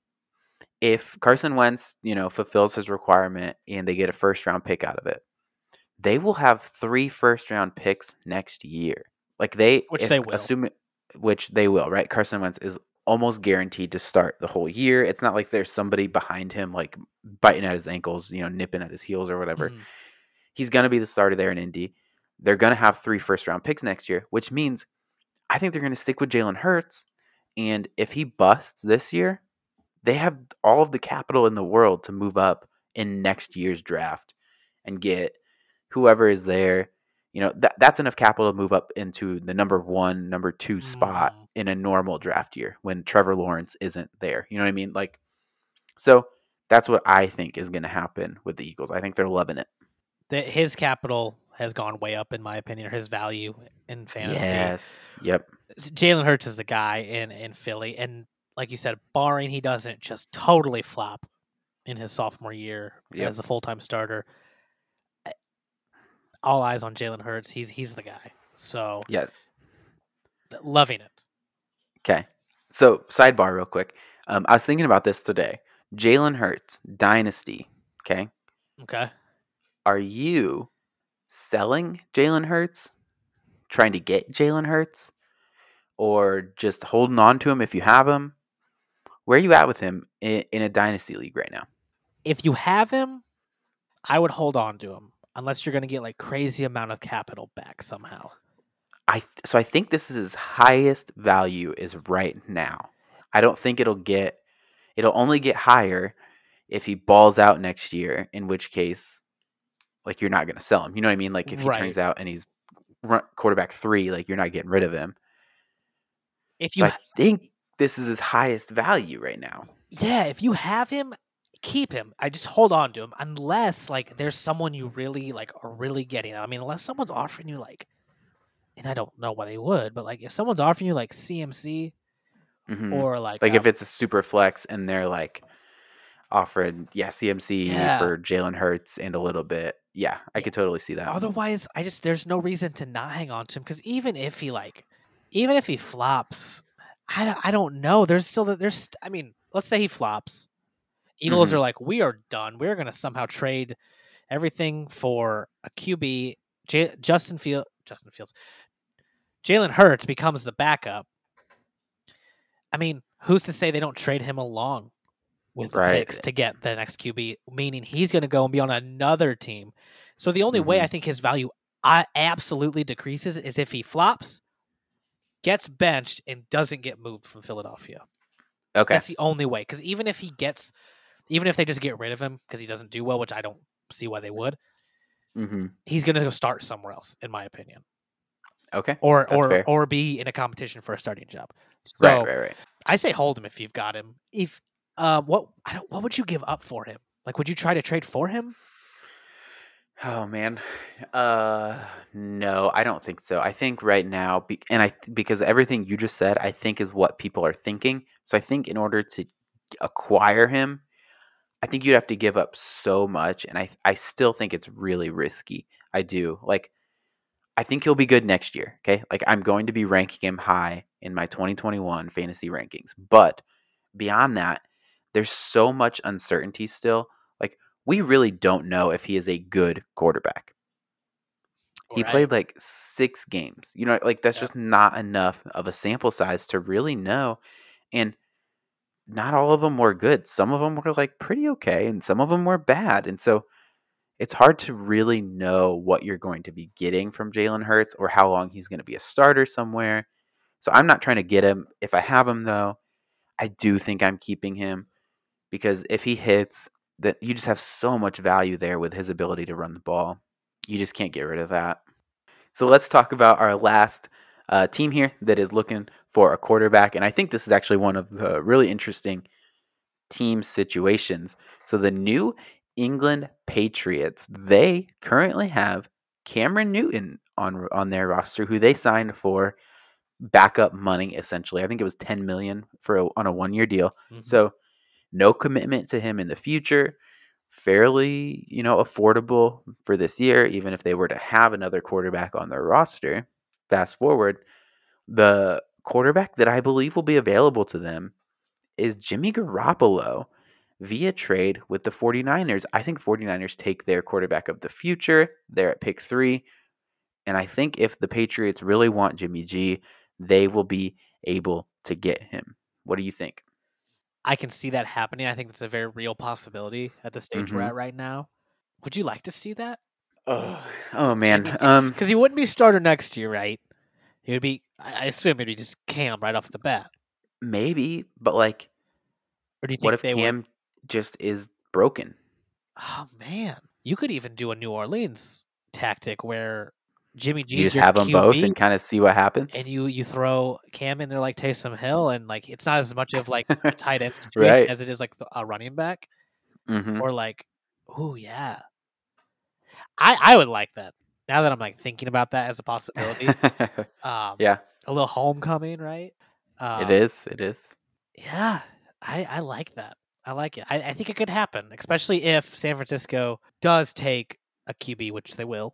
if Carson Wentz you know fulfills his requirement and they get a first round pick out of it, they will have three first round picks next year. Like they, Which if- they will. assume, which they will, right? Carson Wentz is almost guaranteed to start the whole year. It's not like there's somebody behind him like biting at his ankles, you know, nipping at his heels or whatever. Mhm. He's going to be the starter there in Indy. They're going to have three first round picks next year, which means I think they're going to stick with Jalen Hurts. And if he busts this year, they have all of the capital in the world to move up in next year's draft and get whoever is there. You know, that, that's enough capital to move up into the number one, number two spot Mm. in a normal draft year when Trevor Lawrence isn't there. You know what I mean? Like, so that's what I think is going to happen with the Eagles. I think they're loving it. The, his capital has gone way up, in my opinion, or his value in fantasy. Yes. Yep. Jalen Hurts is the guy in, in Philly. And like you said, barring he doesn't just totally flop in his sophomore year Yep. as the full time starter, all eyes on Jalen Hurts. He's he's the guy. So Yes. loving it. Okay. So, sidebar, real quick. Um, I was thinking about this today. Jalen Hurts, Dynasty. Okay. Okay. Are you selling Jalen Hurts, trying to get Jalen Hurts, or just holding on to him if you have him? Where are you at with him in, in a Dynasty league right now? If you have him, I would hold on to him unless you're going to get like crazy amount of capital back somehow. I so I think this is his highest value is right now. I don't think it'll get it'll only get higher if he balls out next year, in which case like you're not going to sell him. You know what I mean? Like if he turns out and he's run, quarterback 3, like you're not getting rid of him. If So you I think this is his highest value right now. Yeah, if you have him, keep him. I just hold on to him unless like there's someone you really like are really getting. I mean, unless someone's offering you like, and I don't know why they would, but like if someone's offering you like CMC Mhm. or like like um, if it's a super flex and they're like offering yeah CMC Yeah. for Jalen Hurts and a little bit. Yeah, I Yeah. could totally see that. otherwise, I just there's no reason to not hang on to him because even if he like, even if he flops, I I don't know. There's still that there's I mean, let's say he flops. Eagles Mhm. are like, we are done. We're gonna somehow trade everything for a QB. J- Justin Field, Justin Fields, Jalen Hurts becomes the backup. I mean, who's to say they don't trade him along with Right. picks to get the next QB? Meaning he's going to go and be on another team. So the only way I think his value absolutely decreases is if he flops, gets benched, and doesn't get moved from Philadelphia. okay. That's the only way. Because even if he gets, even if they just get rid of him because he doesn't do well, which I don't see why they would, hmm he's going to go start somewhere else, in my opinion, Okay. or That's or fair. or be in a competition for a starting job. So right, right, right. I say hold him if you've got him. If uh, what I don't, what would you give up for him? Like, would you try to trade for him? Oh man, uh, no, I don't think so. I think right now, be, and I because everything you just said, I think is what people are thinking. So I think in order to acquire him, I think you'd have to give up so much, and I I still think it's really risky. I do like. I think he'll be good next year. Okay, like I'm going to be ranking him high in my 2021 fantasy rankings, but beyond that, there's so much uncertainty still. Like we really don't know if he is a good quarterback. He Right. played like six games. You know, like that's Yeah. just not enough of a sample size to really know. And not all of them were good. Some of them were like pretty okay, and some of them were bad. And so it's hard to really know what you're going to be getting from Jalen Hurts or how long he's going to be a starter somewhere. So I'm not trying to get him. If I have him though, I do think I'm keeping him because if he hits, that you just have so much value there with his ability to run the ball. You just can't get rid of that. So let's talk about our last uh, team here that is looking for a quarterback, and I think this is actually one of the really interesting team situations. So the New England Patriots, they currently have Cameron Newton on on their roster, who they signed for backup money essentially. I think it was 10 million for a, on a one year deal. Mhm. So no commitment to him in the future. Fairly, you know, affordable for this year, even if they were to have another quarterback on their roster. Fast forward, the quarterback that I believe will be available to them is Jimmy Garoppolo via trade with the 49ers. I think 49ers take their quarterback of the future. They're at pick three. And I think if the Patriots really want Jimmy G, they will be able to get him. What do you think? I can see that happening. I think it's a very real possibility at the stage we're Mhm. at right now. Would you like to see that? Oh, oh man. G- Um, Because he wouldn't be starter next year, right? He would be. I assume it'd be just Cam right off the bat. maybe, but like, Or do you think what if Cam would? just is broken? Oh man, you could even do a New Orleans tactic where Jimmy G's You just have them both and kind of see what happens. and you you throw Cam in there like Taysom Hill, and like it's not as much of like a tight end situation Right. as it is like a running back, hmm or like, oh yeah, I I would like that. Now that I'm like thinking about that as a possibility, um, yeah, a little homecoming, right? Um, it is. It is. Yeah, I I like that. I like it. I, I think it could happen, especially if San Francisco does take a QB, which they will.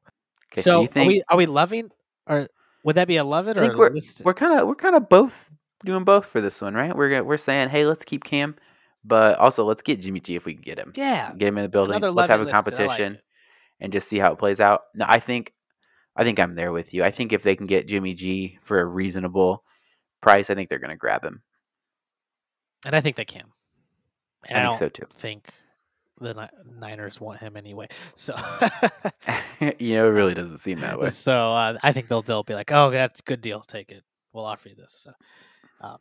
Okay, so, so think are we are we loving or would that be a love it I or we're listed? we're kind of we're kind of both doing both for this one, right? We're we're saying, hey, let's keep Cam, but also let's get Jimmy G if we can get him. yeah, Get him in the building. another Let's have a like competition it. And just see how it plays out. No, I think I think I'm there with you. I think if they can get Jimmy G for a reasonable price, I think they're gonna grab him. and I think they can. And I I, think so too. think the Niners want him anyway. So you know, it really doesn't seem that way. so uh, I think they'll they'll be like, oh, that's a good deal. Take it. We'll offer you this. So, um,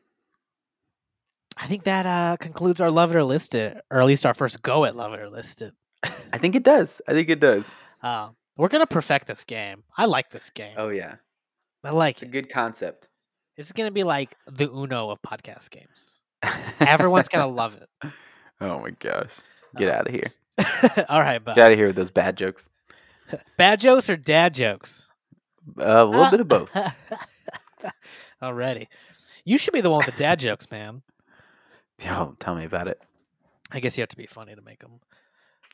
I think that uh, concludes our love it or list it, or at least our first go at love it or list it. I think it does. I think it does. Uh, we're gonna perfect this game. I like this game. Oh yeah, I like it's a it. good concept. This is gonna be like the Uno of podcast games. Everyone's gonna love it. Oh my gosh, get Uh, out of here! All right, but Get out of here with those bad jokes. bad jokes or dad jokes? Uh, a little bit of both. Alrighty, you should be the one with the dad jokes, man. Oh, tell me about it. I guess you have to be funny to make them.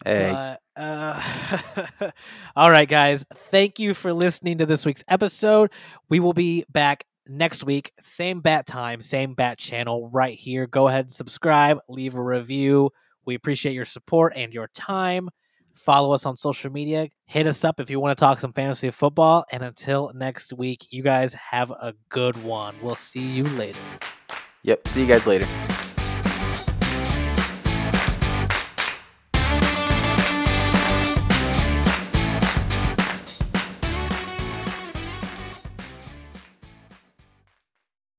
Hey, But, uh, all right, guys. Thank you for listening to this week's episode. We will be back next week, same bat time, same bat channel right here. Go ahead and subscribe, leave a review. We appreciate your support and your time. Follow us on social media. Hit us up if you want to talk some fantasy football. And until next week, you guys have a good one. We'll see you later. yep. See you guys later.